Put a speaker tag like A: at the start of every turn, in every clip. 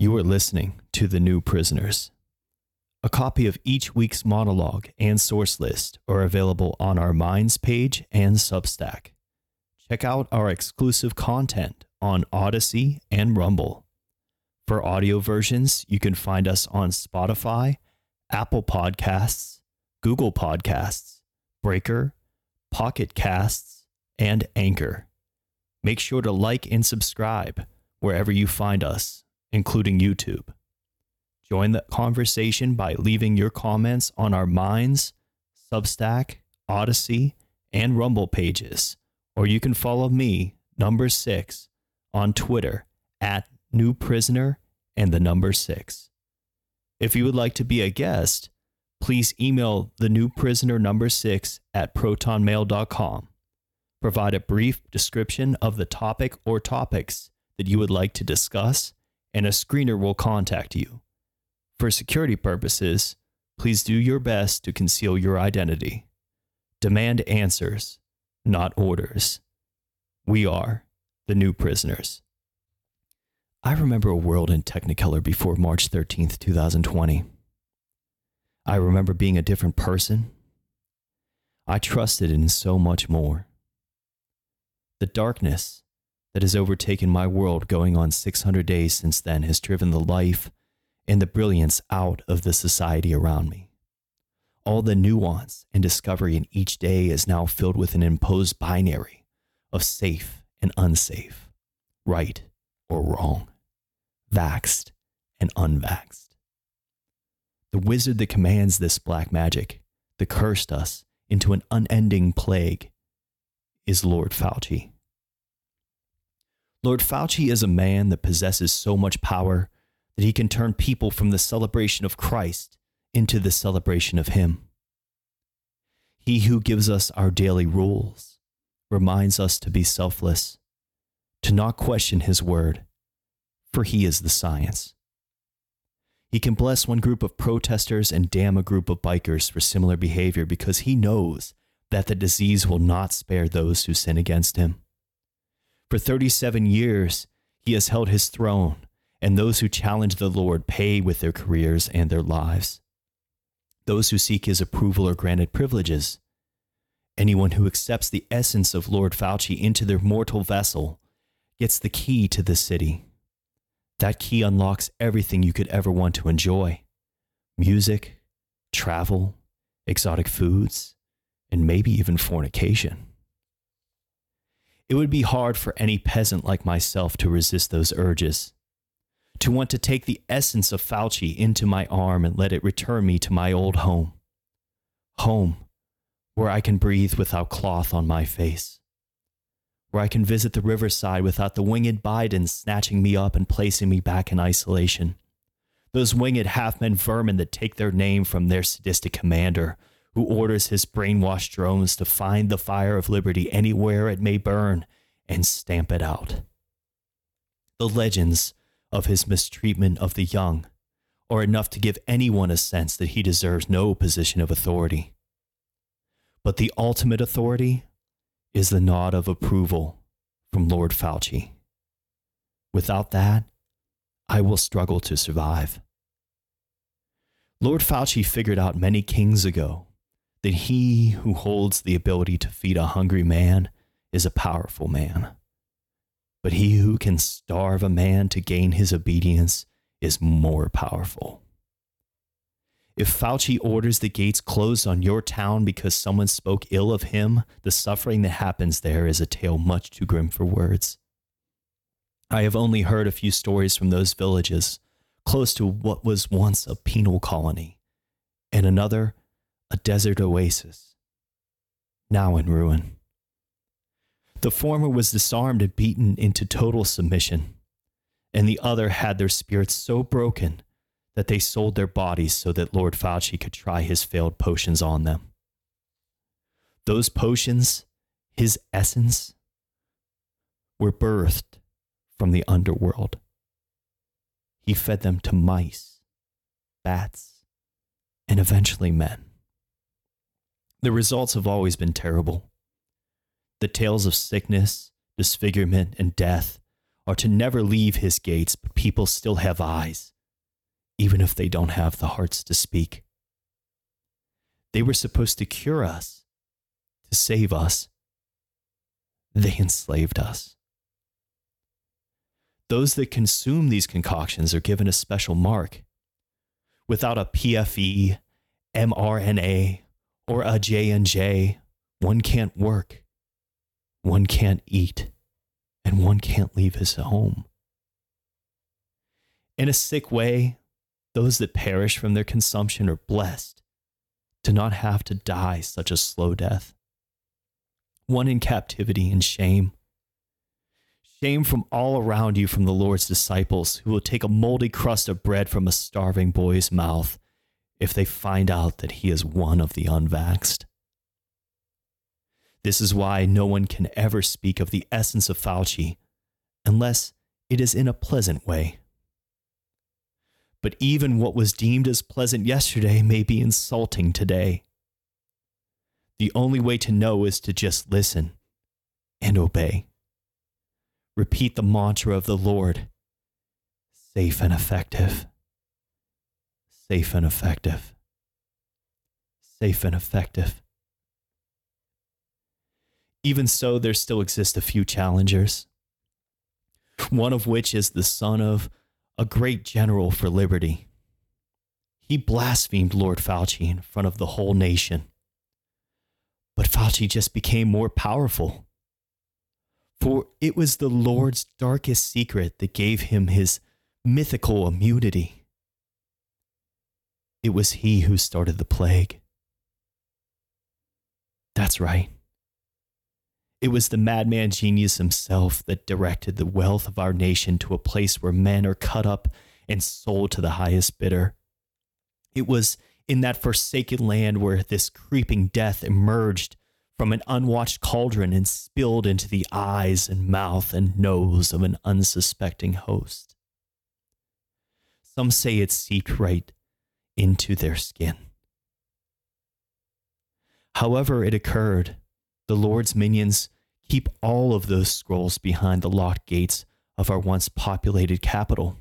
A: You are listening to The New Prisoners. A copy of each week's monologue and source list are available on our Minds page and Substack. Check out our exclusive content on Odysee and Rumble. For audio versions, you can find us on Spotify, Apple Podcasts, Google Podcasts, Breaker, Pocket Casts, and Anchor. Make sure to like and subscribe wherever you find us, including YouTube. Join the conversation by leaving your comments on our Minds, Substack, Odysee, and Rumble pages, or you can follow me, number six, on Twitter at New Prisoner and the number six. If you would like to be a guest, please email the new prisoner number six at protonmail.com. Provide a brief description of the topic or topics that you would like to discuss, and a screener will contact you. For security purposes, please do your best to conceal your identity. Demand answers, not orders. We are the new prisoners. I remember a world in Technicolor before March 13th, 2020. I remember being a different person. I trusted in so much more. The darkness that has overtaken my world going on 600 days since then has driven the life and the brilliance out of the society around me. All the nuance and discovery in each day is now filled with an imposed binary of safe and unsafe, right or wrong, vaxed and unvaxed. The wizard that commands this black magic, that cursed us into an unending plague, is Lord Fauci. Lord Fauci is a man that possesses so much power that he can turn people from the celebration of Christ into the celebration of Him. He who gives us our daily rules reminds us to be selfless, to not question His word, for He is the science. He can bless one group of protesters and damn a group of bikers for similar behavior because He knows that the disease will not spare those who sin against Him. For 37 years, he has held his throne, and those who challenge the Lord pay with their careers and their lives. Those who seek his approval are granted privileges. Anyone who accepts the essence of Lord Fauci into their mortal vessel gets the key to the city. That key unlocks everything you could ever want to enjoy music, travel, exotic foods, and maybe even fornication. It would be hard for any peasant like myself to resist those urges. To want to take the essence of Fauci into my arm and let it return me to my old home. Home, where I can breathe without cloth on my face. Where I can visit the riverside without the winged Biden snatching me up and placing me back in isolation. Those winged half men vermin that take their name from their sadistic commander, who orders his brainwashed drones to find the fire of liberty anywhere it may burn and stamp it out. The legends of his mistreatment of the young are enough to give anyone a sense that he deserves no position of authority. But the ultimate authority is the nod of approval from Lord Fauci. Without that, I will struggle to survive. Lord Fauci figured out many kings ago that he who holds the ability to feed a hungry man is a powerful man. But he who can starve a man to gain his obedience is more powerful. If Fauci orders the gates closed on your town because someone spoke ill of him, the suffering that happens there is a tale much too grim for words. I have only heard a few stories from those villages close to what was once a penal colony, and another a desert oasis, now in ruin. The former was disarmed and beaten into total submission, and the other had their spirits so broken that they sold their bodies so that Lord Fauci could try his failed potions on them. Those potions, his essence, were birthed from the underworld. He fed them to mice, bats, and eventually men. The results have always been terrible. The tales of sickness, disfigurement, and death are to never leave his gates, but people still have eyes, even if they don't have the hearts to speak. They were supposed to cure us, to save us. They enslaved us. Those that consume these concoctions are given a special mark. Without a PFE, mRNA, or a J&J, one can't work, one can't eat, and one can't leave his home. In a sick way, those that perish from their consumption are blessed to not have to die such a slow death. One in captivity and shame. Shame from all around you from the Lord's disciples, who will take a moldy crust of bread from a starving boy's mouth if they find out that he is one of the unvaxxed. This is why no one can ever speak of the essence of Fauci unless it is in a pleasant way. But even what was deemed as pleasant yesterday may be insulting today. The only way to know is to just listen and obey. Repeat the mantra of the Lord safe and effective safe and effective. Safe and effective. Even so, there still exist a few challengers, one of which is the son of a great general for liberty. He blasphemed Lord Fauci in front of the whole nation. But Fauci just became more powerful. For it was the Lord's darkest secret that gave him his mythical immunity. It was he who started the plague. That's right. It was the madman genius himself that directed the wealth of our nation to a place where men are cut up and sold to the highest bidder. It was in that forsaken land where this creeping death emerged from an unwatched cauldron and spilled into the eyes and mouth and nose of an unsuspecting host. Some say it seeped right into their skin. However, it occurred, the Lord's minions keep all of those scrolls behind the locked gates of our once populated capital.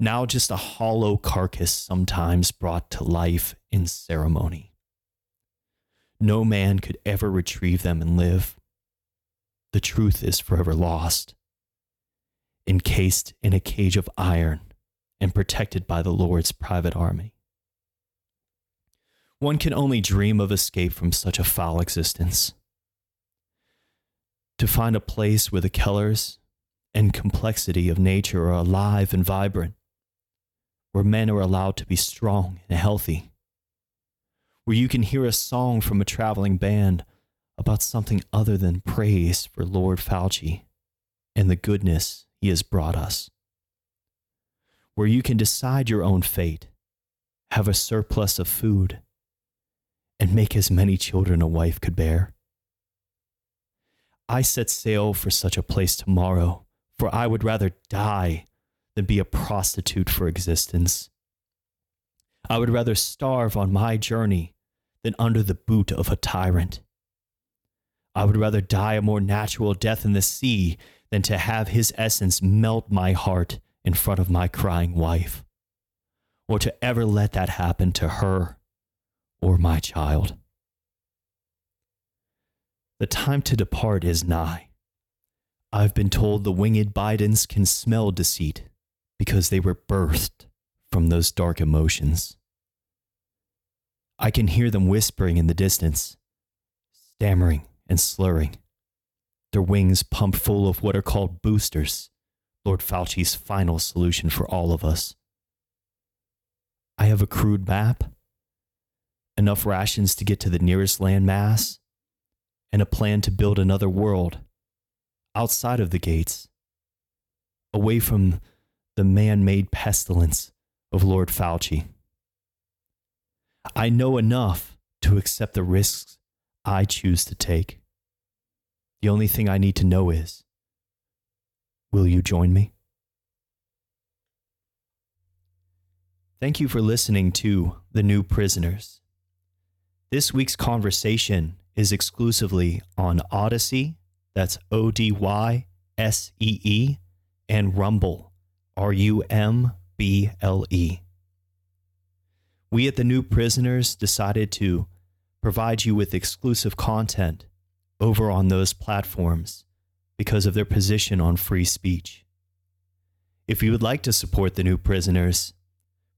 A: Now just a hollow carcass, sometimes brought to life in ceremony. No man could ever retrieve them and live. The truth is forever lost, encased in a cage of iron and protected by the Lord's private army. One can only dream of escape from such a foul existence. To find a place where the colors and complexity of nature are alive and vibrant, where men are allowed to be strong and healthy, where you can hear a song from a traveling band about something other than praise for Lord Fauci and the goodness he has brought us where you can decide your own fate, have a surplus of food, and make as many children a wife could bear. I set sail for such a place tomorrow, for I would rather die than be a prostitute for existence. I would rather starve on my journey than under the boot of a tyrant. I would rather die a more natural death in the sea than to have his essence melt my heart in front of my crying wife, or to ever let that happen to her or my child. The time to depart is nigh. I've been told the winged Bidens can smell deceit because they were birthed from those dark emotions. I can hear them whispering in the distance, stammering and slurring, their wings pumped full of what are called boosters Lord Fauci's final solution for all of us. I have a crude map, enough rations to get to the nearest land mass, and a plan to build another world outside of the gates, away from the man made pestilence of Lord Fauci. I know enough to accept the risks I choose to take. The only thing I need to know is Will you join me? Thank you for listening to The New Prisoners. This week's conversation is exclusively on Odysee, that's O D Y S E E, and Rumble, R U M B L E. We at the New Prisoners decided to provide you with exclusive content over on those platforms because of their position on free speech. If you would like to support the New Prisoners,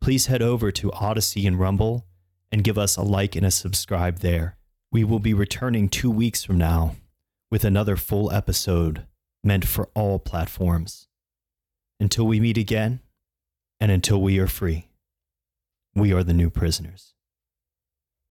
A: please head over to Odysee and Rumble and give us a like and a subscribe there. We will be returning two weeks from now with another full episode meant for all platforms. Until we meet again, and until we are free, we are the new prisoners.